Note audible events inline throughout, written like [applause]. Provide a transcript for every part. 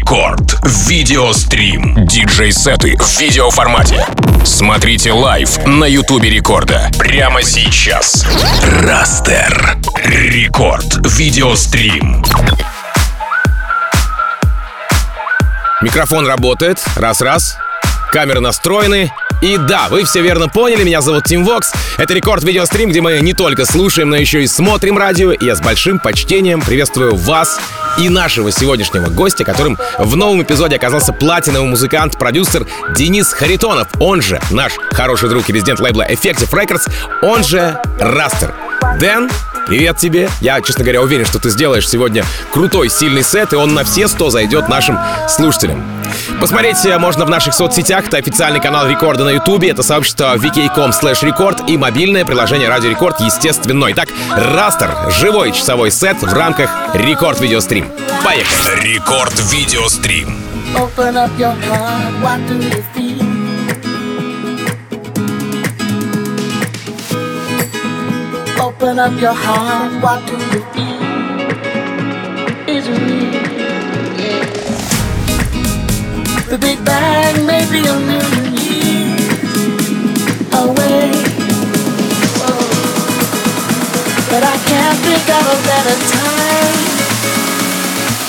Рекорд. Видеострим. Диджей-сеты в видеоформате. Смотрите лайв на Ютубе Рекорда. Прямо сейчас. Rasster. Рекорд. Видеострим. Микрофон работает. Раз-раз. Камеры настроены. И да, вы все верно поняли, меня зовут Тим Вокс. Это рекорд видеострим, где мы не только слушаем, но еще и смотрим радио. И я с большим почтением приветствую вас и нашего сегодняшнего гостя, которым в новом эпизоде оказался платиновый музыкант, продюсер Денис Харитонов, он же наш хороший друг и резидент лейбла Effective Records, он же Rasster. Дэн, привет тебе. Я, честно говоря, уверен, что ты сделаешь сегодня крутой, сильный сет, и он на все 100 зайдет нашим слушателям. Посмотреть можно в наших соцсетях. Это официальный канал Рекорда на Ютубе. Это сообщество vk.com slash record и мобильное приложение Радио Рекорд, естественно. Итак, Rasster. Живой часовой сет в рамках Рекорд Видеострим. Поехали. Рекорд Видеострим. Open up your heart, what do you feel? Open up your heart, what do you feel? The Big Bang may be a million years away. Whoa. But I can't think of a better time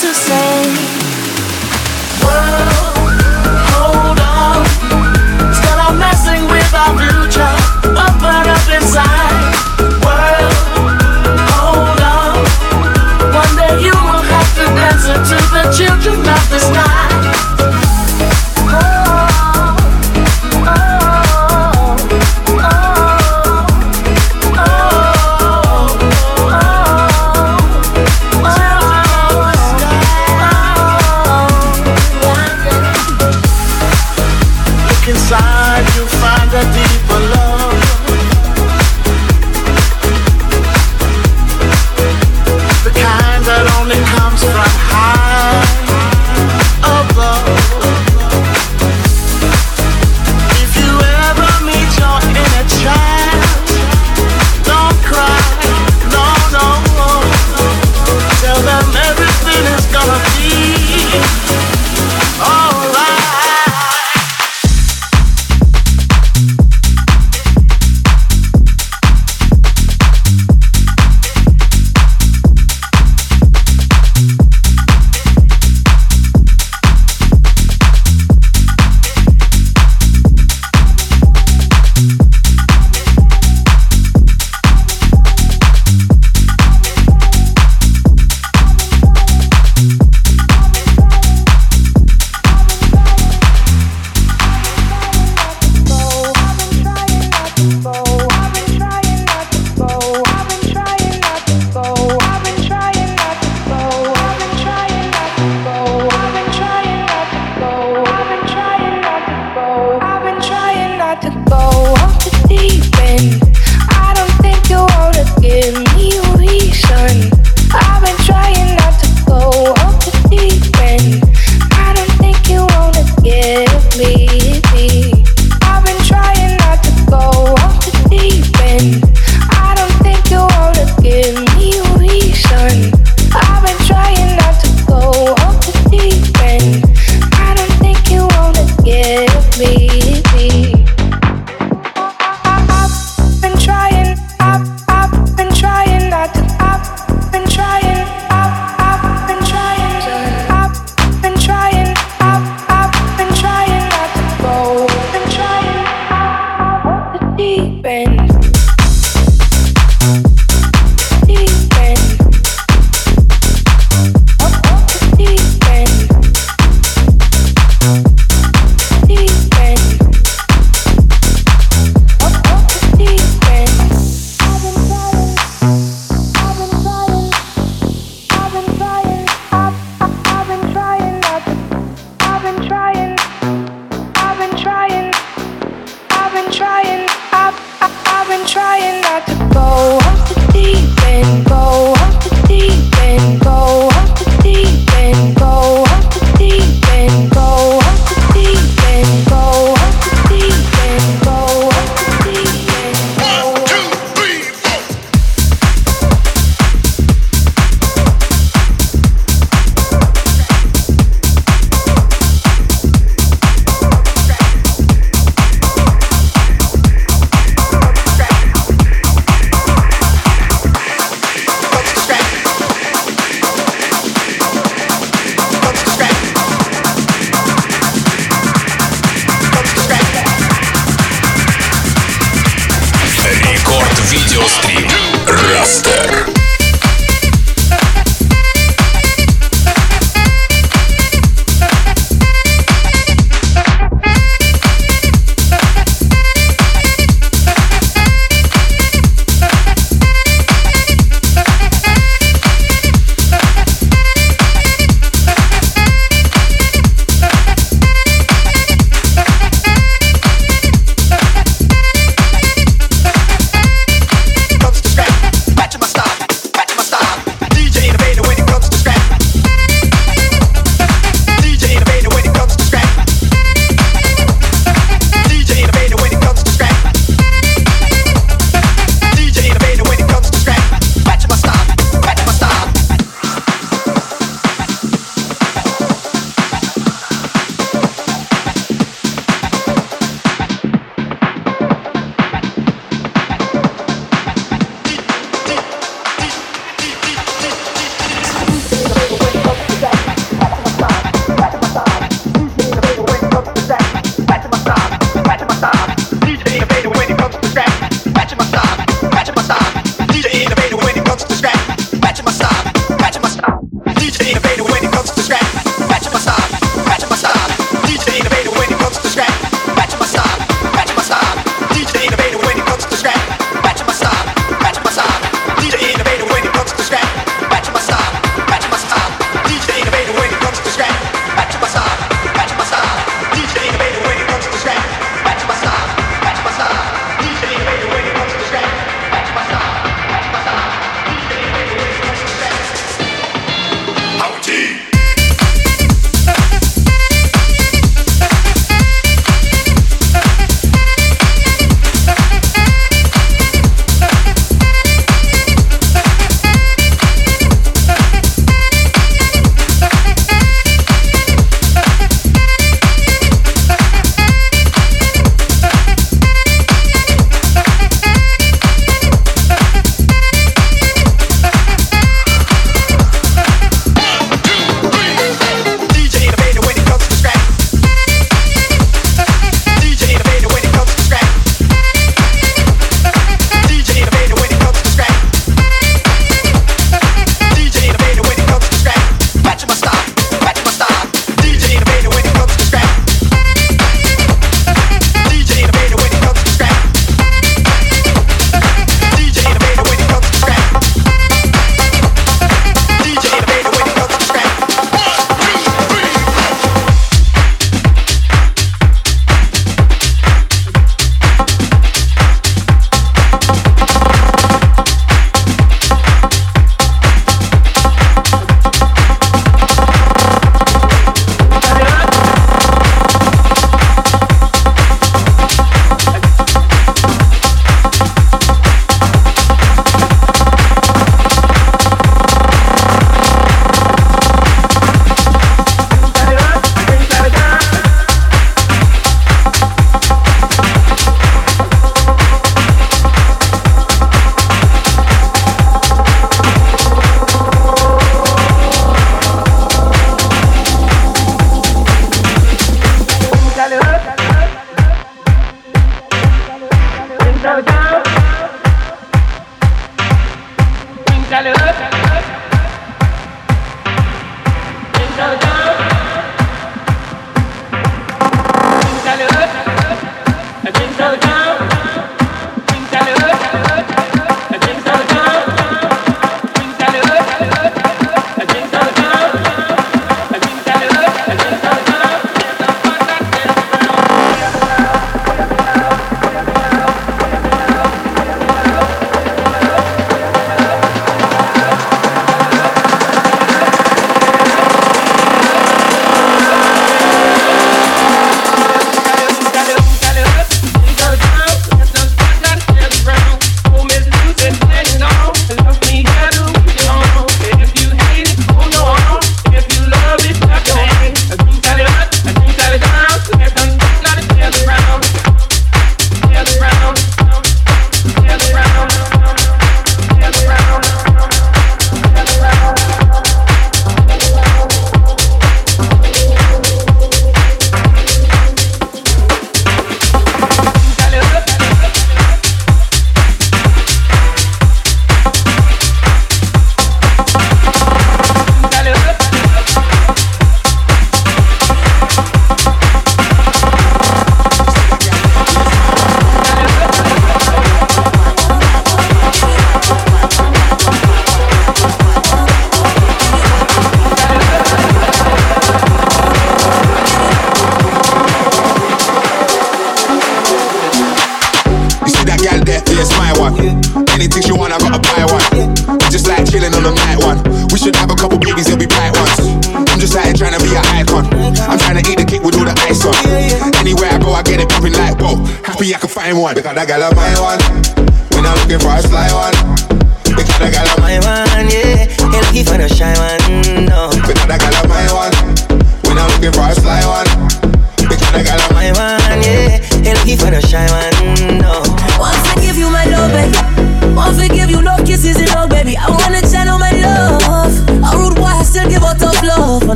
to say, World, hold on. Messing with our future. Up inside. World, hold on. One day you will have to answer to the children of the sky.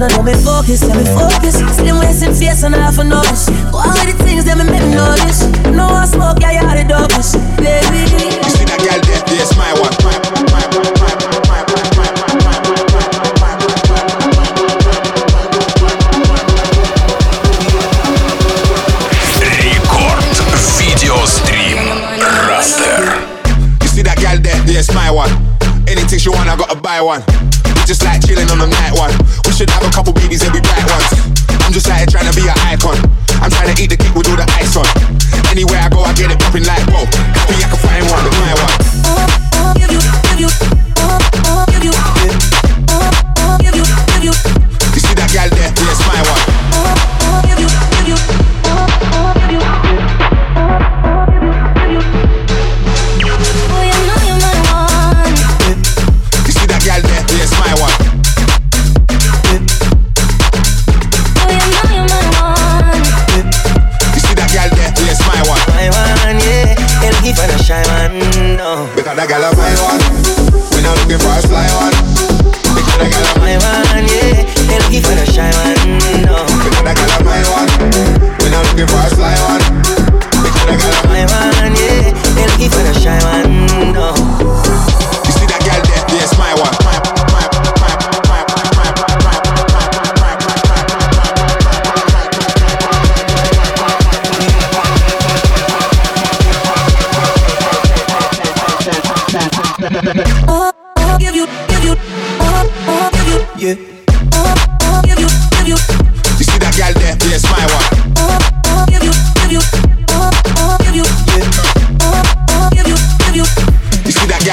wanna know me focus, tell me focus. See them wasting face and I for notice. All the things that me make me notice. No I smoke, yeah, you are the dopest, baby. You see that girl dead, this my one. My, my, my, my, my. Yes, my one. Anything she want, I gotta buy one. We just like chilling on the night one. Should have a couple babies and be back.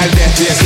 got that, yes.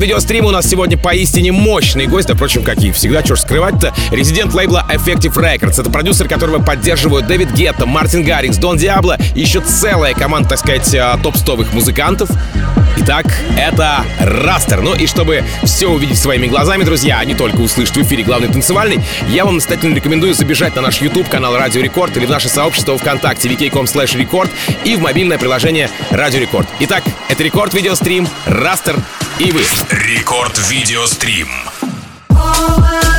Видеострима. У нас сегодня поистине мощный гость. Да, впрочем, как и всегда, что ж скрывать-то. Резидент лейбла Effective Records. Это продюсер, которого поддерживают Дэвид Гетта, Мартин Гаррикс, Дон Диабло и еще целая команда, так сказать, а, топ-стовых музыкантов. Итак, это Rasster. Ну и чтобы все увидеть своими глазами, друзья, а не только услышать в эфире главный танцевальный, я вам настоятельно рекомендую забежать на наш YouTube канал Радио Рекорд или в наше сообщество ВКонтакте vk.com slash record и в мобильное приложение Радио Рекорд. Итак, это Рекорд Видеострим, Rasster и вы. Рекорд Видеострим. church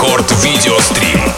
Рекорд Видеострим.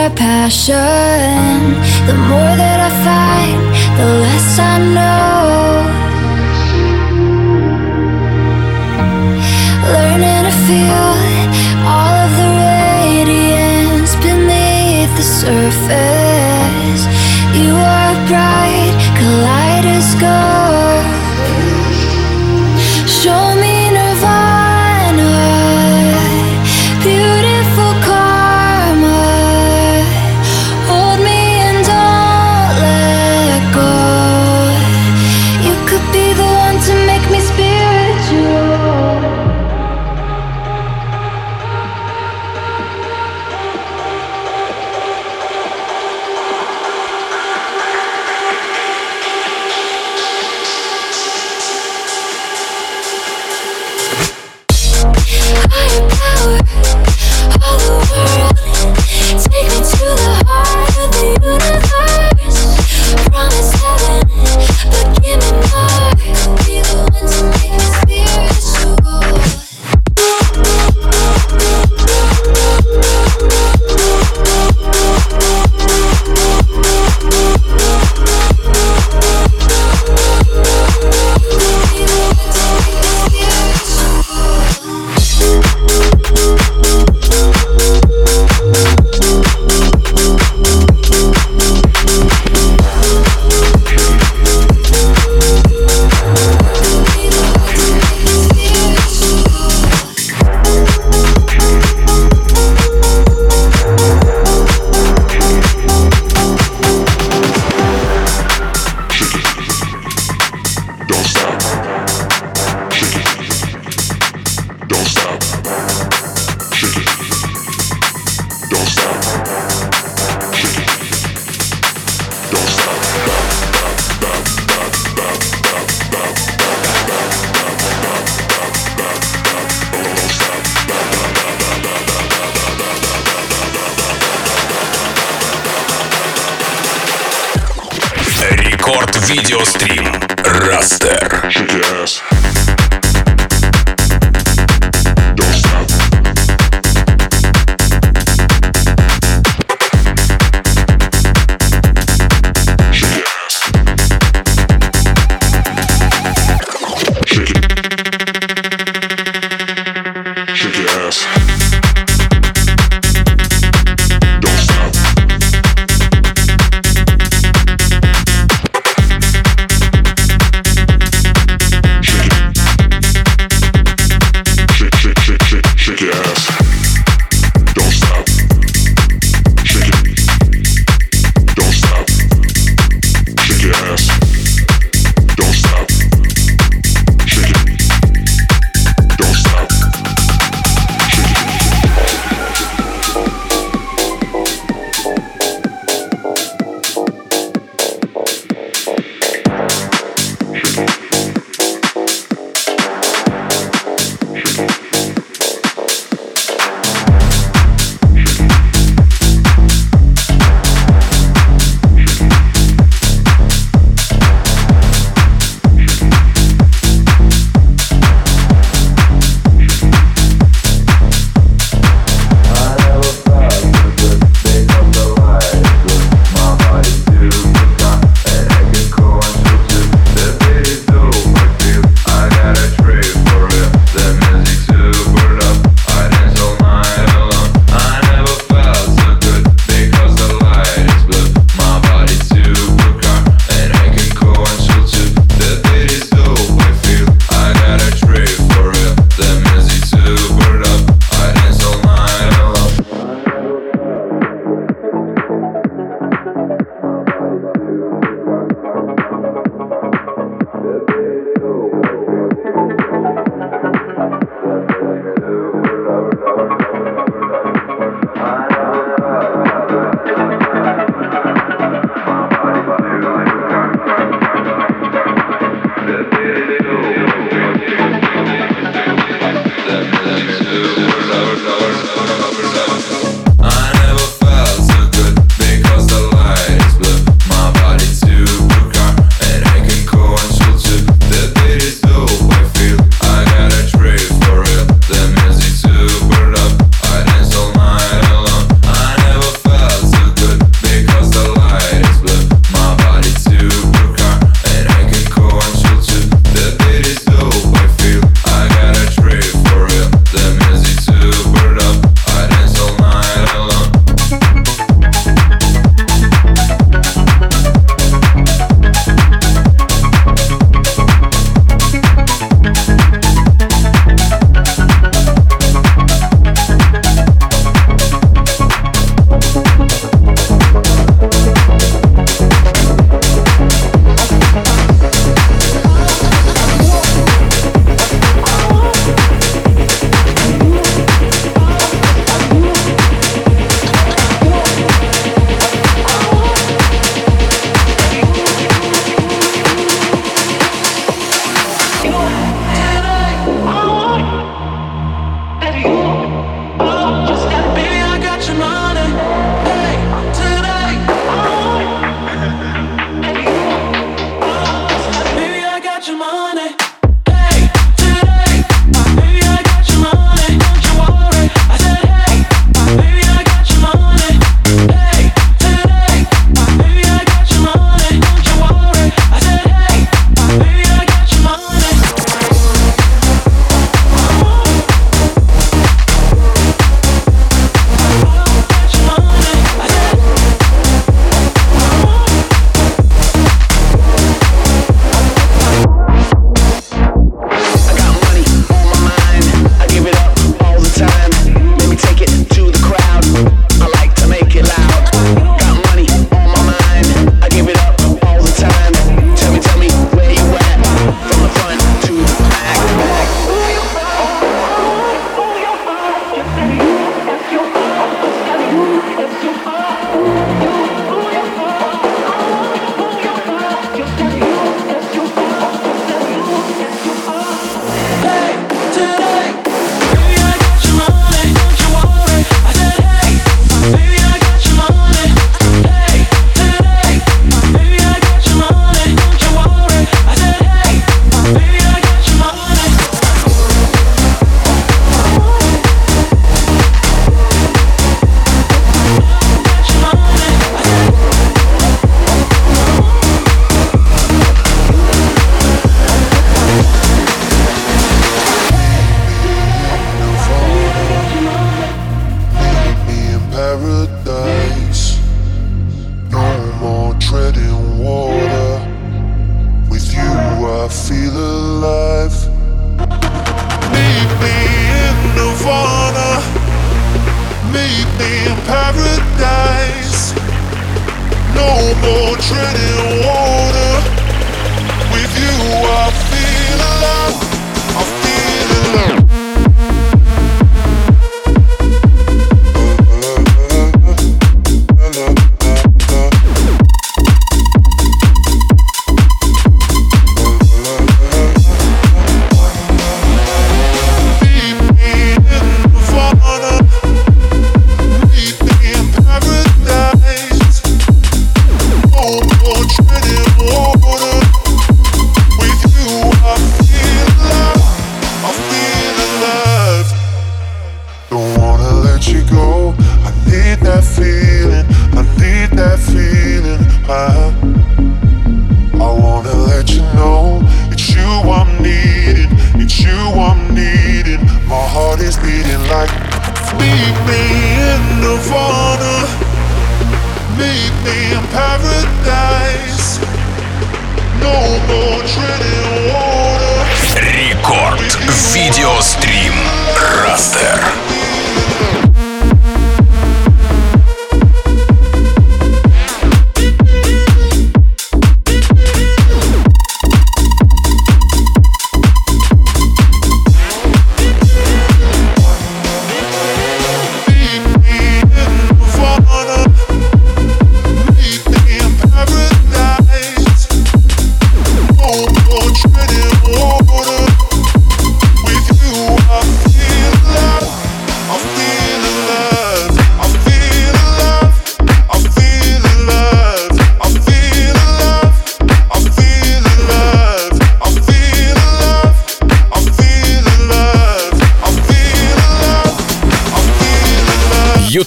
our passion. The more that I fight, the less I know. Learning to feel all of the radiance beneath the surface. You are a bright kaleidoscope.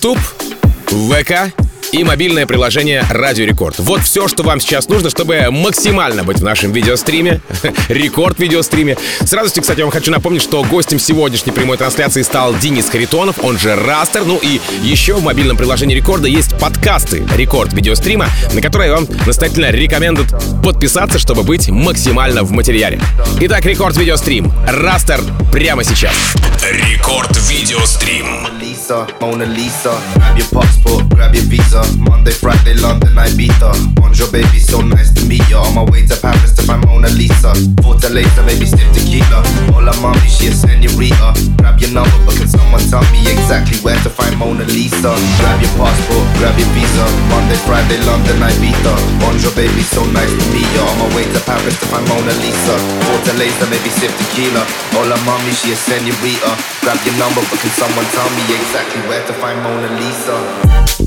ВК и мобильное приложение Радио Рекорд. Вот все, что вам сейчас нужно, чтобы максимально быть в нашем видеостриме, [laughs] рекорд видеостриме. С радостью, кстати, вам хочу напомнить, что гостем сегодняшней прямой трансляции стал Денис Харитонов, он же Rasster. Ну и еще в мобильном приложении Рекорда есть подкасты Рекорд видеострима, на которые вам настоятельно рекомендую подписаться, чтобы быть максимально в материале. Итак, Рекорд видеострим. Rasster прямо сейчас. Рекорд видеострим. Lisa, Mona Lisa. Grab your passport, grab your visa. Monday, Friday, London, Ibiza. Bonjour, baby, so nice to meet ya. On my way to Paris to find Mona Lisa. Fortaleza, maybe stiff tequila. Hola, mommy, she a senorita. Grab your number, but can someone tell me exactly where to find Mona Lisa? Grab your passport, grab your visa. Monday, Friday, London, Ibiza. Bonjour, baby, so nice to meet ya. On my way to Paris to find Mona Lisa. Fortaleza, maybe stiff tequila. Hola, mommy, she a senorita. Grab your number, but can someone tell me exactly exactly where to find Mona Lisa.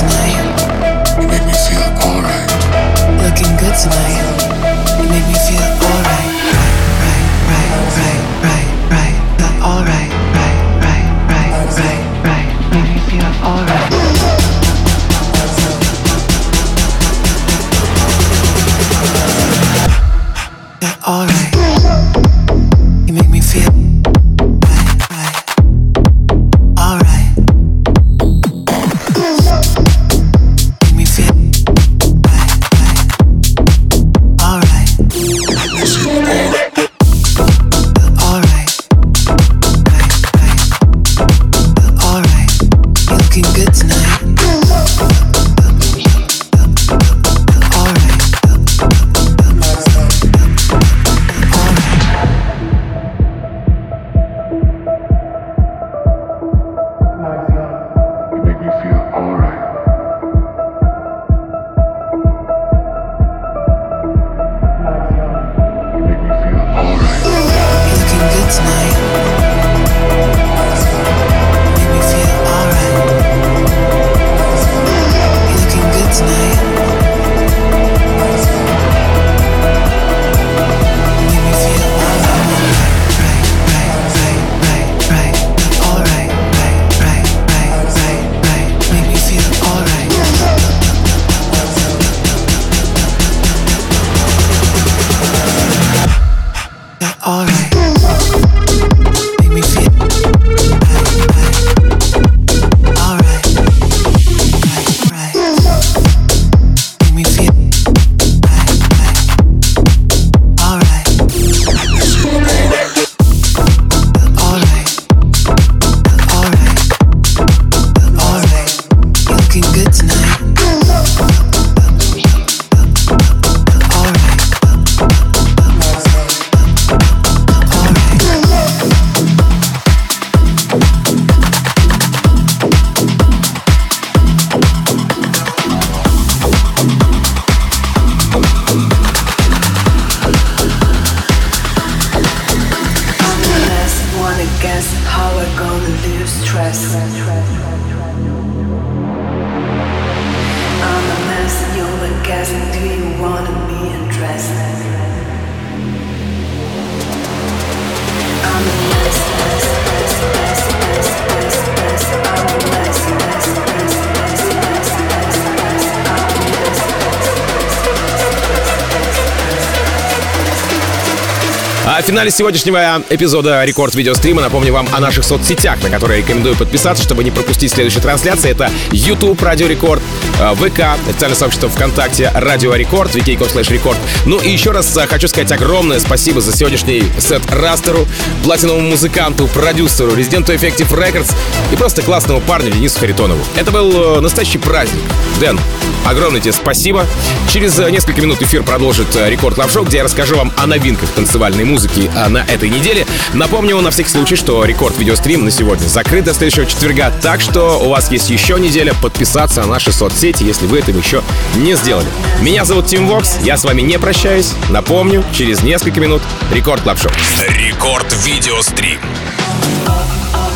You make me feel alright. Looking good tonight. Финале сегодняшнего эпизода Рекорд Видеострима напомню вам о наших соцсетях, на которые рекомендую подписаться, чтобы не пропустить следующие трансляции. Это YouTube Радио Рекорд, э, ВК, официальное сообщество ВКонтакте Радио Рекорд, vk.com slash record. Ну и еще раз э, хочу сказать огромное спасибо за сегодняшний сет Rasster у, платиновому музыканту, продюсеру, резиденту Effective Records и просто классному парню Денису Харитонову. Это был настоящий праздник. Дэн, огромное тебе спасибо. Через несколько минут эфир продолжит Record Club где я расскажу вам о новинках танцевальной музыки а, на этой неделе. Напомню на всякий случай, что рекорд видеострим на сегодня закрыт до следующего четверга, так что у вас есть еще неделя подписаться на наши соцсети, если вы этого еще не сделали. Меня зовут Тим Вокс, я с вами не прощаюсь. Напомню, через несколько минут Record Club. Рекорд видеострим. Oh.